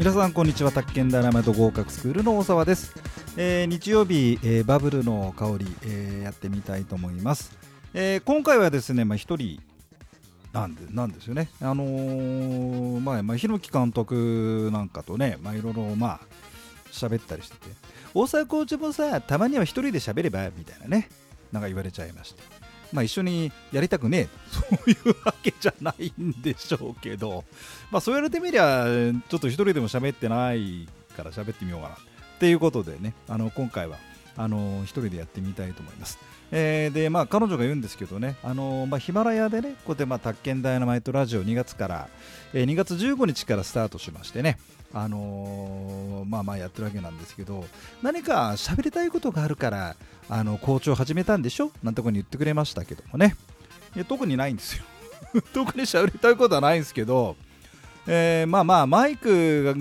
皆さんこんにちは。宅建ダイナマイト合格スクールの大沢です、えー、日曜日、えー、バブルの香り、えー、やってみたいと思います、えー、今回はですねまあ一人なんでなんですよね。あのー、まあ、まあ、日木監督なんかとねまいろいろまあ喋ったりしてて大沢コーチもさたまには一人で喋ればみたいなねなんか言われちゃいまして。まあ、一緒にやりたくねえ。そういうわけじゃないんでしょうけど、まあ、そう言われてみりゃちょっと一人でも喋ってないから喋ってみようかな。っていうことでねあの今回はあの一人でやってみたいと思います。えー、でまあ彼女が言うんですけどね、あのまあ、ヒマラヤでね、こうやってまあ宅建ダイナマイトラジオ2月から、えー、2月15日からスタートしましてね、あのー、まあまあやってるわけなんですけど、何か喋りたいことがあるから、あの校長始めたんでしょ？なんてことに言ってくれましたけどもね、いや特にないんですよ。特に喋りたいことはないんですけど、えー、まあまあマイク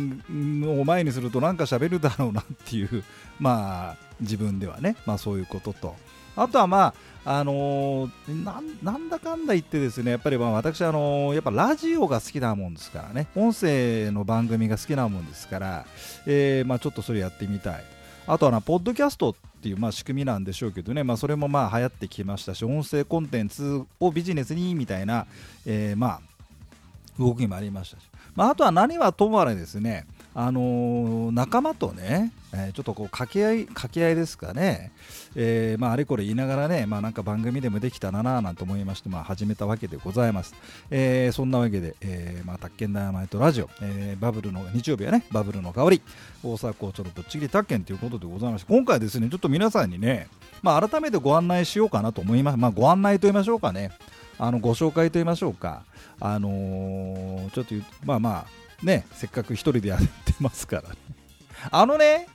を前にするとなんか喋るだろうなっていうまあ自分ではね。まあそういうことと。あとはまああのー、なんだかんだ言ってですねやっぱりまあ私あのー、やっぱラジオが好きなもんですからね。音声の番組が好きなもんですから、えー、まあちょっとそれやってみたいあとはなポッドキャストっていうまあ仕組みなんでしょうけどね、まあ、それもまあ流行ってきましたし音声コンテンツをビジネスにみたいな、えー、まあ動きもありましたし。まあ、あとは何はともあれですね、あの、仲間とね、えー、ちょっとこう掛け合い掛け合いですかね、えー、まあ、あれこれ言いながらね、まあ、なんか番組でもできたななんて思いまして、まあ、始めたわけでございます。えー、そんなわけで、えーまあ、宅建ダイナマイトラジオ、えー、バブルの日曜日はね、バブルの香り、大阪校長のぶっちぎり宅建ということでございまして、今回ですね、ちょっと皆さんにね、まあ、改めてご案内しようかなと思います。まあ、ご案内と言いましょうかね。あのご紹介と言いましょうか、あの、ちょっとまあまあねせっかく1人でやってますから、ね、あのね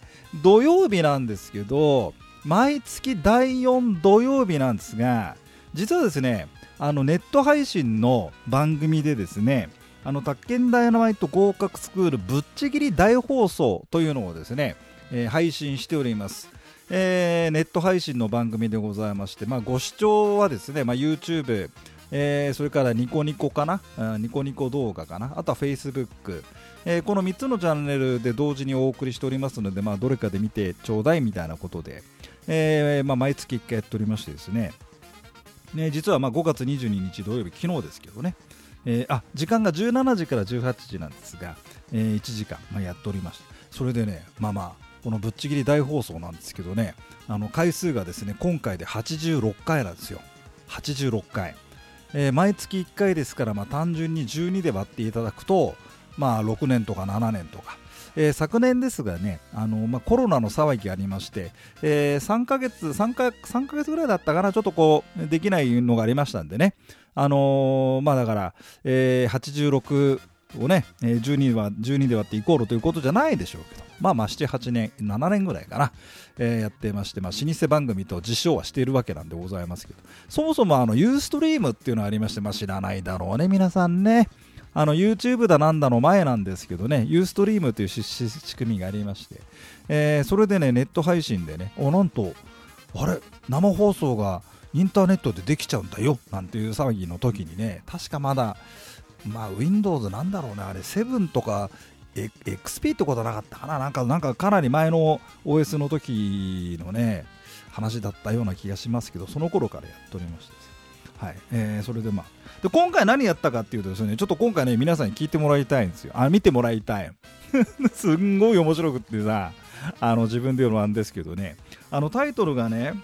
土曜日なんですけど毎月第4土曜日なんですが実はですねあのネット配信の番組でですねあの宅建ダイナマイト合格スクールぶっちぎり大放送というのをですね、えー、配信しております。えー、ネット配信の番組でございまして、まあ、ご視聴はですね、まあ、YouTube、えー、それからニコニコかな、ニコニコ動画かな、あとは Facebook、えー、この3つのチャンネルで同時にお送りしておりますので、まあ、どれかで見てちょうだいみたいなことで、えーまあ、毎月1回やっておりましてですね、ね実はまあ5月22日土曜日、昨日ですけどね、えー、あ時間が17時から18時なんですが、えー、1時間、まあ、やっておりましてそれでね、まあまあ、このぶっちぎり大放送なんですけどね、あの回数がですね今回で86回なんですよ、86回。えー、毎月1回ですから、まあ、単純に12で割っていただくと、まあ、6年とか7年とか、えー、昨年ですがねあの、まあ、コロナの騒ぎがありまして、えー、3ヶ月3か3ヶ月ぐらいだったかなちょっとこうできないのがありましたんでね。あのー、まあだから、えー、86をね、えー、12, は12で割ってイコールということじゃないでしょうけどまあまあ7、8年、7年ぐらいかな、えー、やってまして、まあ、老舗番組と自称はしているわけなんでございますけど、そもそもあのユーストリームっていうのがありまして、まあ、知らないだろうね、皆さんね。あの YouTube だなんだの前なんですけどね、ユーストリームという仕組みがありまして、えー、それでね、ネット配信でね、おなんと、あれ、生放送がインターネットでできちゃうんだよなんていう騒ぎの時にね、確かまだ、まあ、Windows なんだろうね、あれ、7とか XP ってことはなかったかな。なんか、なんかかなり前の OS の時のね、話だったような気がしますけど、その頃からやっておりましてはい、えー、それでまあ、で今回何やったかっていうとですね、ちょっと今回ね、皆さんに聞いてもらいたいんですよ。あ、見てもらいたい。すんごい面白くってさ、あの、自分で言うのなんですけどね、あの、タイトルがね、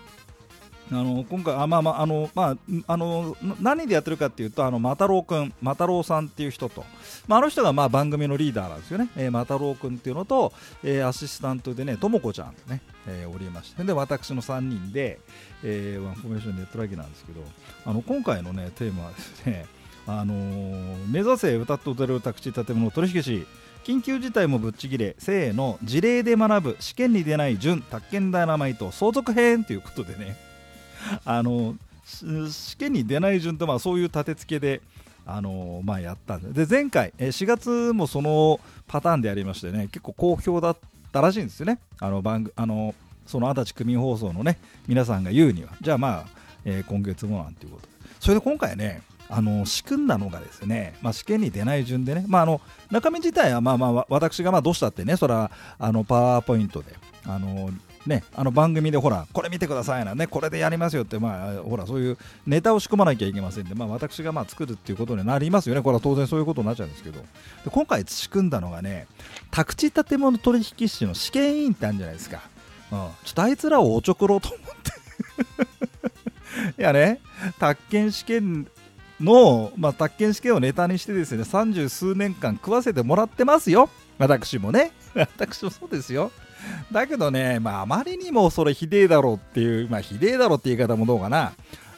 あの今回あまあまああのまああの何でやってるかっていうとあのマタロウ君マタロウさんっていう人と、まあ、あの人がまあ番組のリーダーなんですよね、えー、マタロウ君っていうのと、えー、アシスタントでねともこちゃんね、えー、おりまして。で私の3人で、えー、ワンフォーメーションでやってるわけなんですけどあの今回のねテーマはですねあのー、目指せ歌って踊れる宅地建物取引士緊急事態もぶっちぎれせーの事例で学ぶ試験に出ない準宅建ダイナマイト相続編ということでね あの試験に出ない順とまあそういう立て付けであのまあ、やったんで。で前回4月もそのパターンでやりましてね結構好評だったらしいんですよね。あの番あのその足立区民放送のね皆さんが言うには。じゃあまあ、えー、今月もなんていうこと。それで今回ねあの仕組んだのがですね、まあ、試験に出ない順でね、まあ、あの中身自体はまあまあ私がまあどうしたってねそれはあのパワーポイントであのね、あの番組でほら、これ見てくださいな、ね、これでやりますよって、まあ、ほら、そういうネタを仕込まなきゃいけませんで、まあ、私がまあ作るっていうことになりますよね、これは当然そういうことになっちゃうんですけど、で今回仕組んだのがね、宅地建物取引士の試験委員ってあるんじゃないですか、うん、ちょっとあいつらをおちょくろうと思って いやね、宅建試験の、まあ、宅建試験をネタにしてですね、三十数年間食わせてもらってますよ。私もね。私もそうですよ。だけどね、まあ、あまりにもそれひでえだろうっていう、まあ、ひでえだろうって言い方もどうかな。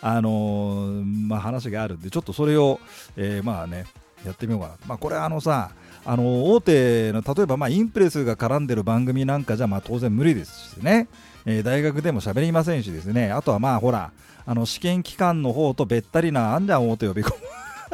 あのー、まあ、話があるんで、ちょっとそれを、えー、まあね、やってみようかな。まあ、これあのさ、あの大手の例えばまあインプレスが絡んでる番組なんかじゃまあ当然無理ですしね、えー、大学でも喋りませんしですねあとはまあほらあの試験機関の方とべったりなあんじゃん大手呼び込む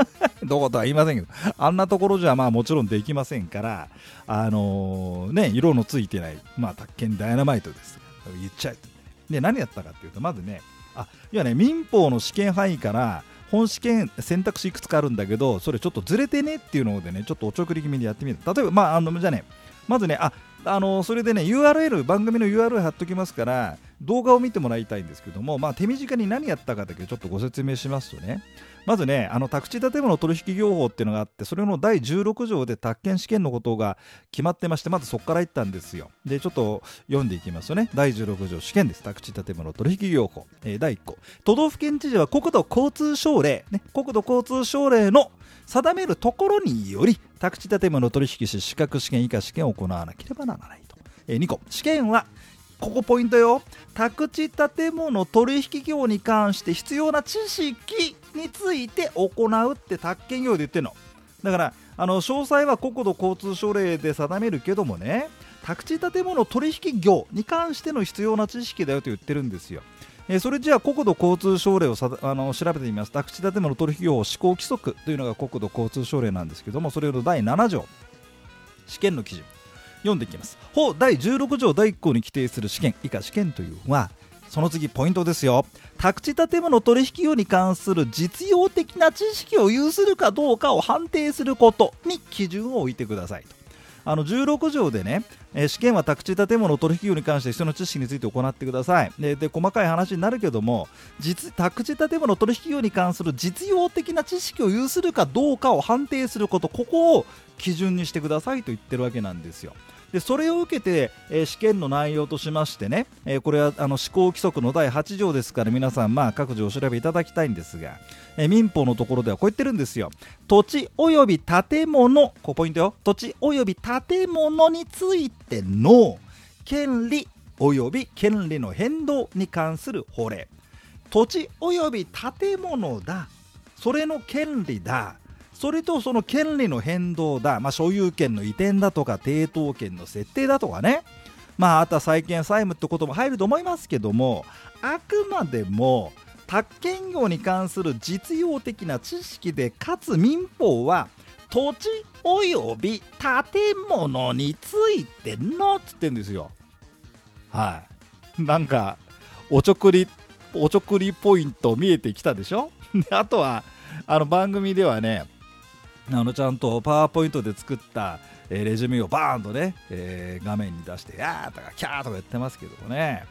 どことは言いませんけど、あんなところじゃまあもちろんできませんから、あのー、ね、色のついてない、まあ、宅建ダイナマイトです。言っちゃえと、で、何やったかっていうと、まずね、あ、いやね、民法の試験範囲から、本試験選択肢いくつかあるんだけど、それちょっとずれてねっていうのでね、ちょっとおちょくり気味でやってみる。例えば、まあ、あの、じゃあね、まずね、あ、あのそれでね URL 番組の URL 貼っときますから動画を見てもらいたいんですけども、まあ、手短に何やったかだけちょっとご説明しますとねまずねあの宅地建物取引業法っていうのがあってそれの第16条で宅建試験のことが決まってましてまずそこから行ったんですよ。でちょっと読んでいきますよね第16条試験です。宅地建物取引業法、えー、第1項。都道府県知事は国土交通省令、ね、国土交通省令の定めるところにより宅地建物取引士資格試験以下試験を行わなければならないと、えー、2個試験はここポイントよ。宅地建物取引業に関して必要な知識について行うって宅建業で言ってるの。だからあの詳細は国土交通省令で定めるけどもね宅地建物取引業に関しての必要な知識だよと言ってるんですよ。えそれじゃあ国土交通省令をあの調べてみます。宅地建物取引業施行規則というのが国土交通省令なんですけどもそれの第7条試験の基準。読んでいきます。法第16条第1項に規定する試験。以下試験というのはその次ポイントですよ。宅地建物取引業に関する実用的な知識を有するかどうかを判定することに基準を置いてくださいと。あの16条でね、えー、試験は宅地建物取引業に関して人の知識について行ってください。でで細かい話になるけども実宅地建物取引業に関する実用的な知識を有するかどうかを判定することここを基準にしてくださいと言ってるわけなんですよ。でそれを受けて、えー、試験の内容としましてね、えー、これはあの施行規則の第8条ですから皆さん、まあ、各自お調べいただきたいんですが、えー、民法のところではこう言ってるんですよ。土地及び建物ここポイントよ。土地及び建物についての権利及び権利の変動に関する法令。土地及び建物だ。それの権利だ。それとその権利の変動だ、まあ、所有権の移転だとか抵当権の設定だとかね。まああとは債権債務ってことも入ると思いますけどもあくまでも宅建業に関する実用的な知識でかつ民法は土地及び建物についてのっつってんですよ。はい。なんかおちょくりおちょくりポイント見えてきたでしょ？あとはあの番組ではねあのちゃんとパワーポイントで作った、えー、レジュメをバーンとね、えー、画面に出してやーとかキャーとか言ってますけどもね、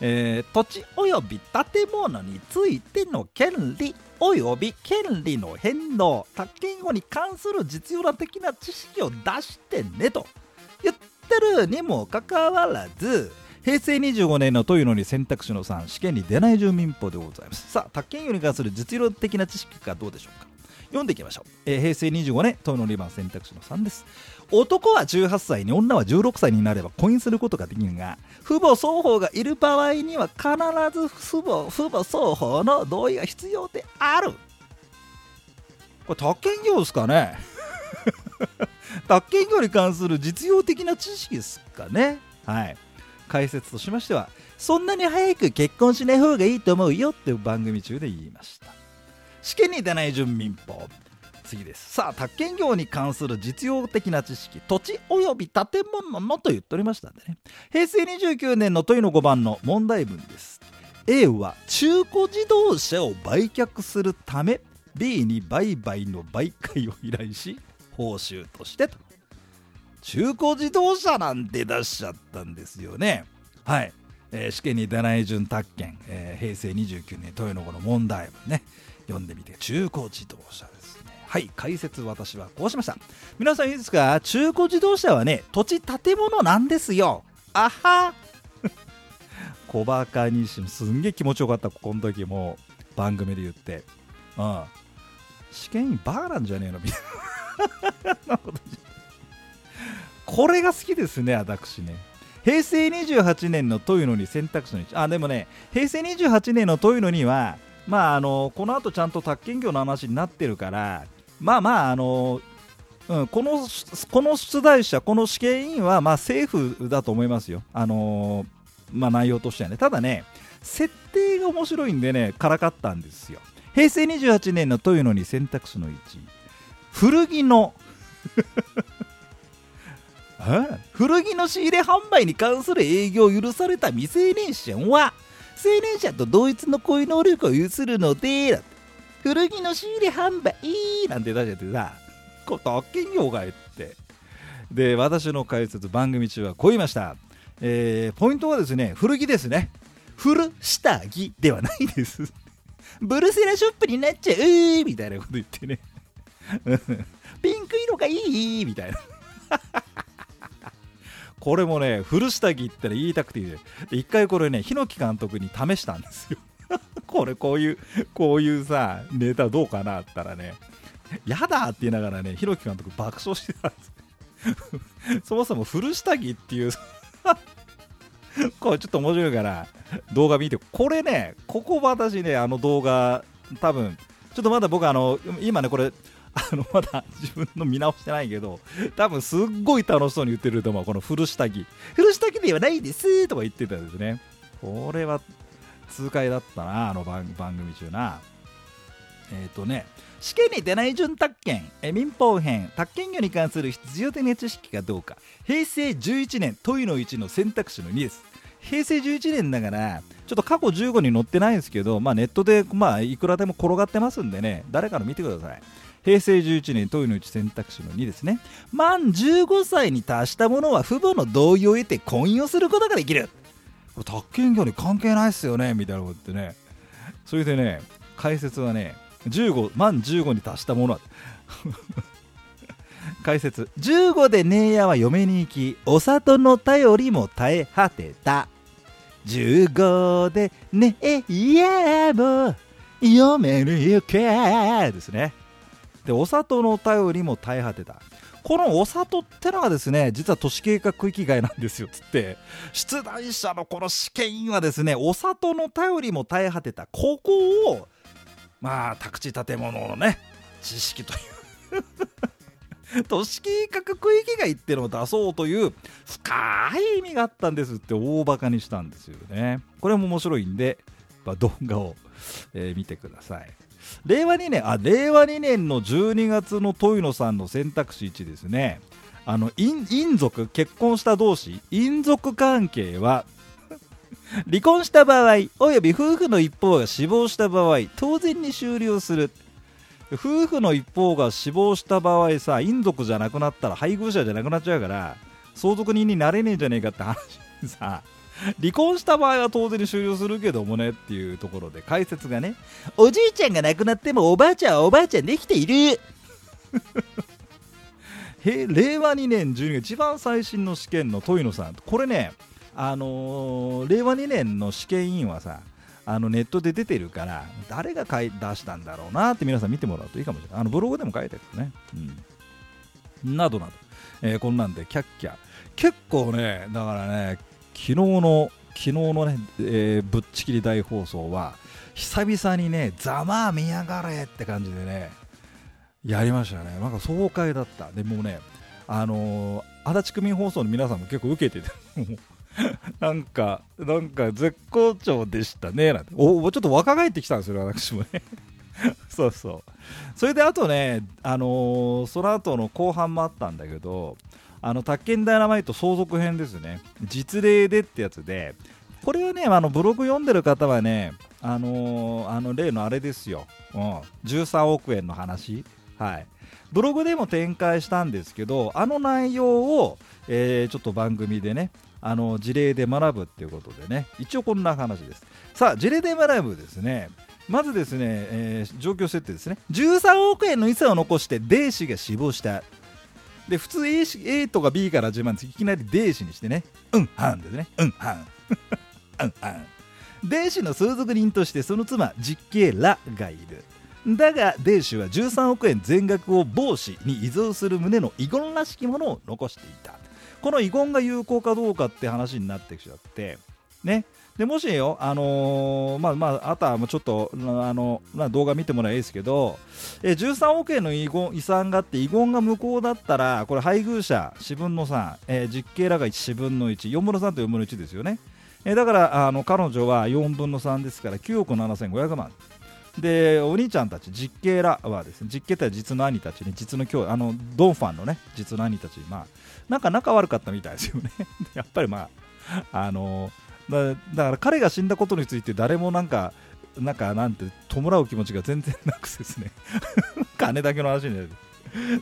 えー、土地及び建物についての権利及び権利の変動宅建語に関する実用的な知識を出してねと。言ってるにもかかわらず平成25年のというのに選択肢の3試験に出ない住民法でございます。さあ宅建業に関する実用的な知識かどうでしょうか？読んでいきましょう、えー、平成25年問いの2番選択肢の3です。男は18歳に女は16歳になれば婚姻することができるが父母双方がいる場合には必ず父母父母双方の同意が必要である。これ宅建業ですかね？宅建業に関する実用的な知識ですかね？はい。解説としましてはそんなに早く結婚しない方がいいと思うよっていう番組中で言いました試験に出ない順民法。次です。さあ宅建業に関する実用的な知識。土地及び建物のと言っておりましたんでね。平成29年の問いの5番の問題文です。A は中古自動車を売却するため B に売買の媒介を依頼し報酬としてと。中古自動車なんて出しちゃったんですよね。はい、えー、試験に出ない順宅建、えー、平成29年豊野後の問題文ね。読んでみて。中古自動車ですね。はい解説私はこうしました。皆さんいいですか？中古自動車はね土地建物なんですよ。あは。小バカにしすんげえ気持ちよかったこの時も。番組で言って。うん試験員バカなんじゃねえのみたいな。これが好きですね私ね。平成28年のというのに選択肢の1あでもね平成28年のというのにはまああのこの後ちゃんと宅建業の話になってるからまあまああのうん、このこの出題者、この試験委員はまあセーフだと思いますよ、あの、まあ、内容としてはね。ただね、設定が面白いんでね、からかったんですよ。平成28年のというのに選択肢の1、古着の 古着の仕入れ販売に関する営業を許された未成年者は、青年者と同一の恋能力を有するので、古着の仕入れ販売なんて出しちゃってさ、これ、宅建業がいって。で、私の解説、番組中はこう言いました。えー、ポイントはですね、古着ですね。古下着ではないです。ブルセラショップになっちゃうみたいなこと言ってね。ピンク色がいいみたいな。これもね、古下着って言いたくていい一回これね、日野木監督に試したんですよ。これこういう、こういうさ、ネタどうかなったらね、やだって言いながらね、ひろき監督爆笑してたんです そもそも古下着っていう これちょっと面白いから動画見てこれねここ私ねあの動画多分ちょっとまだ僕あの今ねこれあのまだ自分の見直してないけど多分すっごい楽しそうに言ってると思うこの古下着。古下着ではないですとか言ってたんですね。これは痛快だったなあの番組中な。えっ、ー、とね試験に出ない順宅建民法編宅建業に関する必要的な知識かどうか。平成11年問いの1の選択肢の2です。平成11年だからちょっと過去15に載ってないんですけど、まあ、ネットで、まあ、いくらでも転がってますんでね誰かの見てください。平成11年問いの1選択肢の2ですね。満15歳に達した者は父母の同意を得て婚姻をすることができる。これ宅建業に関係ないっすよねみたいなことってね。それでね解説はね15満15に達したものは解説。15で姉やは嫁に行きお里の頼りも耐え果てた。15でねえやも嫁に行けですね。でお里の頼りも耐え果てた。このお里ってのはですね実は都市計画区域外なんですよつって。出題者のこの試験員はですねお里の頼りも耐え果てた。ここをまあ宅地建物のね知識という。都市計画区域外ってのを出そうという深い意味があったんですって大バカにしたんですよね。これも面白いんで、まあ、動画を、えー、見てください。令和2年あ令和2年の12月の豊野さんの選択肢1ですね。あの陰族結婚した同士陰族関係は 離婚した場合および夫婦の一方が死亡した場合当然に終了する。夫婦の一方が死亡した場合さ陰族じゃなくなったら配偶者じゃなくなっちゃうから相続人になれねえんじゃねえかって話さ離婚した場合は当然に終了するけどもねっていうところで解説がねおじいちゃんが亡くなってもおばあちゃんはおばあちゃんできている。令和2年12月一番最新の試験の豊野さん。これねあのー、令和2年の試験委員はさあのネットで出てるから誰が買い出したんだろうなって皆さん見てもらうといいかもしれない。あのブログでも書いてるね、うん、などなど、えー、こんなんでキャッキャ。結構ねだからね昨日の昨日のね、えー、ぶっちきり大放送は久々にねざまあ見やがれって感じでねやりましたねなんか爽快だったでもねあのー、足立区民放送の皆さんも結構受けてて なんか、なんか絶好調でしたね、なんて。お、ちょっと若返ってきたんですよ、私もね。そうそう。それであとね、あのー、その後の後半もあったんだけど、あの、宅建ダイナマイト相続編ですね。実例でってやつで、これはね、あのブログ読んでる方はね、あのー、あの例のあれですよ、うん、13億円の話、はい、ブログでも展開したんですけどあの内容を、えー、ちょっと番組でねあの事例で学ぶっていうことでね。一応こんな話です。さあ事例で学ぶですね。まずですね、えー、状況設定ですね。13億円の遺産を残して D 氏が死亡した。で普通 A, A とか B から始まるんです。いきなり D 氏にしてね。うんはんですね。うんはん。うんはん。D 氏の相続人としてその妻実刑らがいる。だがデイ氏は13億円全額を帽子に遺贈する旨の遺言らしきものを残していた。この遺言が有効かどうかって話になってきちゃって。ね。でもしよ、あのー、まあまあ、あとはもうちょっとあの動画見てもらえばいいですけど、え13億円の遺言遺産があって遺言が無効だったらこれ配偶者4分の3、えー、実刑らが4分の14分の3と4分の1ですよね、えー、だからあの彼女は4分の3ですから9億7500万。でお兄ちゃんたち実刑らはですね実刑って実の兄たちね実の兄弟あのドンファンのね実の兄たちまあなんか仲悪かったみたいですよね。やっぱりまああのーだから彼が死んだことについて誰もなんかなんかなんて弔う気持ちが全然なくてですね。金だけの話になる。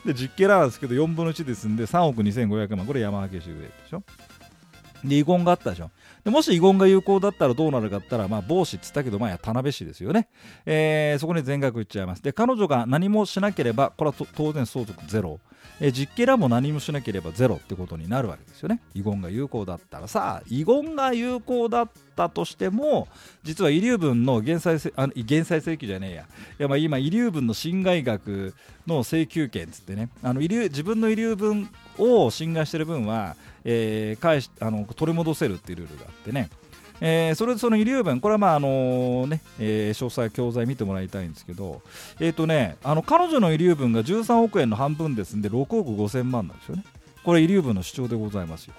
で実刑なんですけど4分の1ですんで3億2500万。これ山分けしてくれでしょ。で遺言があったでしょ。でもし遺言が有効だったらどうなるかって言ったら、まあ、帽子って言ったけど、まあ、田辺氏ですよね、えー、そこに全額いっちゃいます。で彼女が何もしなければこれは当然相続ゼロ。え実刑らも何もしなければゼロってことになるわけですよね。遺言が有効だったら。さあ遺言が有効だったたとしても実は遺留分の減債あ減債請求じゃねえやいやまあ今遺留分の侵害額の請求権つってねあの遺留自分の遺留分を侵害してる分は、えー、返しあの取り戻せるっていうルールがあってねえー、それでその遺留分、これはまああのねえー、詳細、教材見てもらいたいんですけど、えーとね、あの彼女の遺留分が13億円の半分ですんで、6億5000万なんですよね。これ、遺留分の主張でございますよ。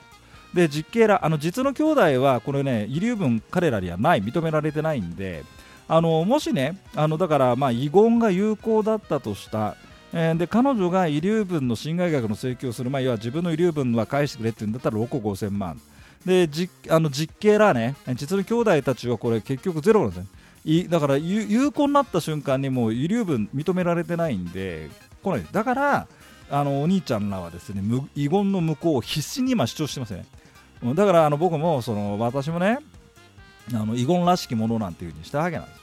で、実刑ら、あの実の兄弟は、これね、遺留分、彼らにはない、認められてないんで、あのもしね、あのだからまあ遺言が有効だったとした、えー、で彼女が遺留分の侵害額の請求をする、まあ、要は自分の遺留分は返してくれって言うんだったら6億5000万。でじあの実刑らね実の兄弟たちはこれ結局ゼロなんですね。いだから有効になった瞬間にもう遺留分認められてないんで来ない。だからあのお兄ちゃんらはですね遺言の無効を必死に今主張してますね。だからあの僕もその私もねあの遺言らしきものなんていう風にしたわけなんです。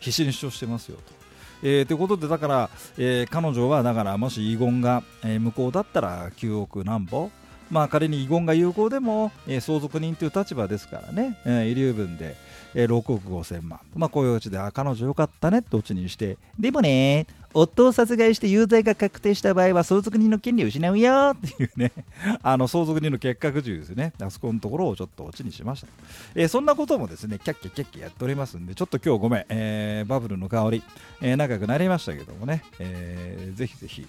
必死に主張してますよと。えー、ということでだから、えー、彼女はだからもし遺言が、えー、無効だったら9億何歩まあ、仮に遺言が有効でも、えー、相続人という立場ですからね、えー、遺留分で、えー、6億5000万、まあ、こういううちであ彼女よかったねってオチにして。でもね夫を殺害して有罪が確定した場合は相続人の権利を失うよっていうね。あの相続人の結果授ですね。あそこのところをちょっとオチにしました、えー、そんなこともですねキャッキャキャッキャやっておりますんでちょっと今日ごめん、えー、バブルの香り、えー、長くなりましたけどもね、えー、ぜひぜひ。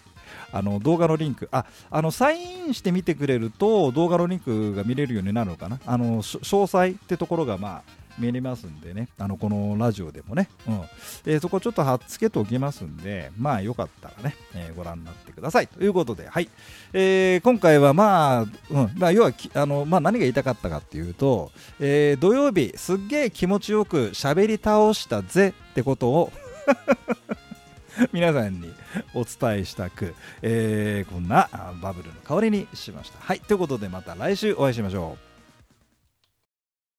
あの動画のリンク。ああのサインしてみてくれると動画のリンクが見れるようになるのかな。あの詳細ってところがまあ見れますんでね、あのこのラジオでもね、うんえ、そこちょっと貼っつけておきますんで、まあよかったらね、えー、ご覧になってください。ということで、はい、えー、今回はまあ、うんまあ、要はあの、まあ、何が言いたかったかっていうと、えー、土曜日、すっげえ気持ちよく喋り倒したぜってことを 皆さんにお伝えしたく、えー、こんなバブルの代わりにしました。はい、ということでまた来週お会いしましょう。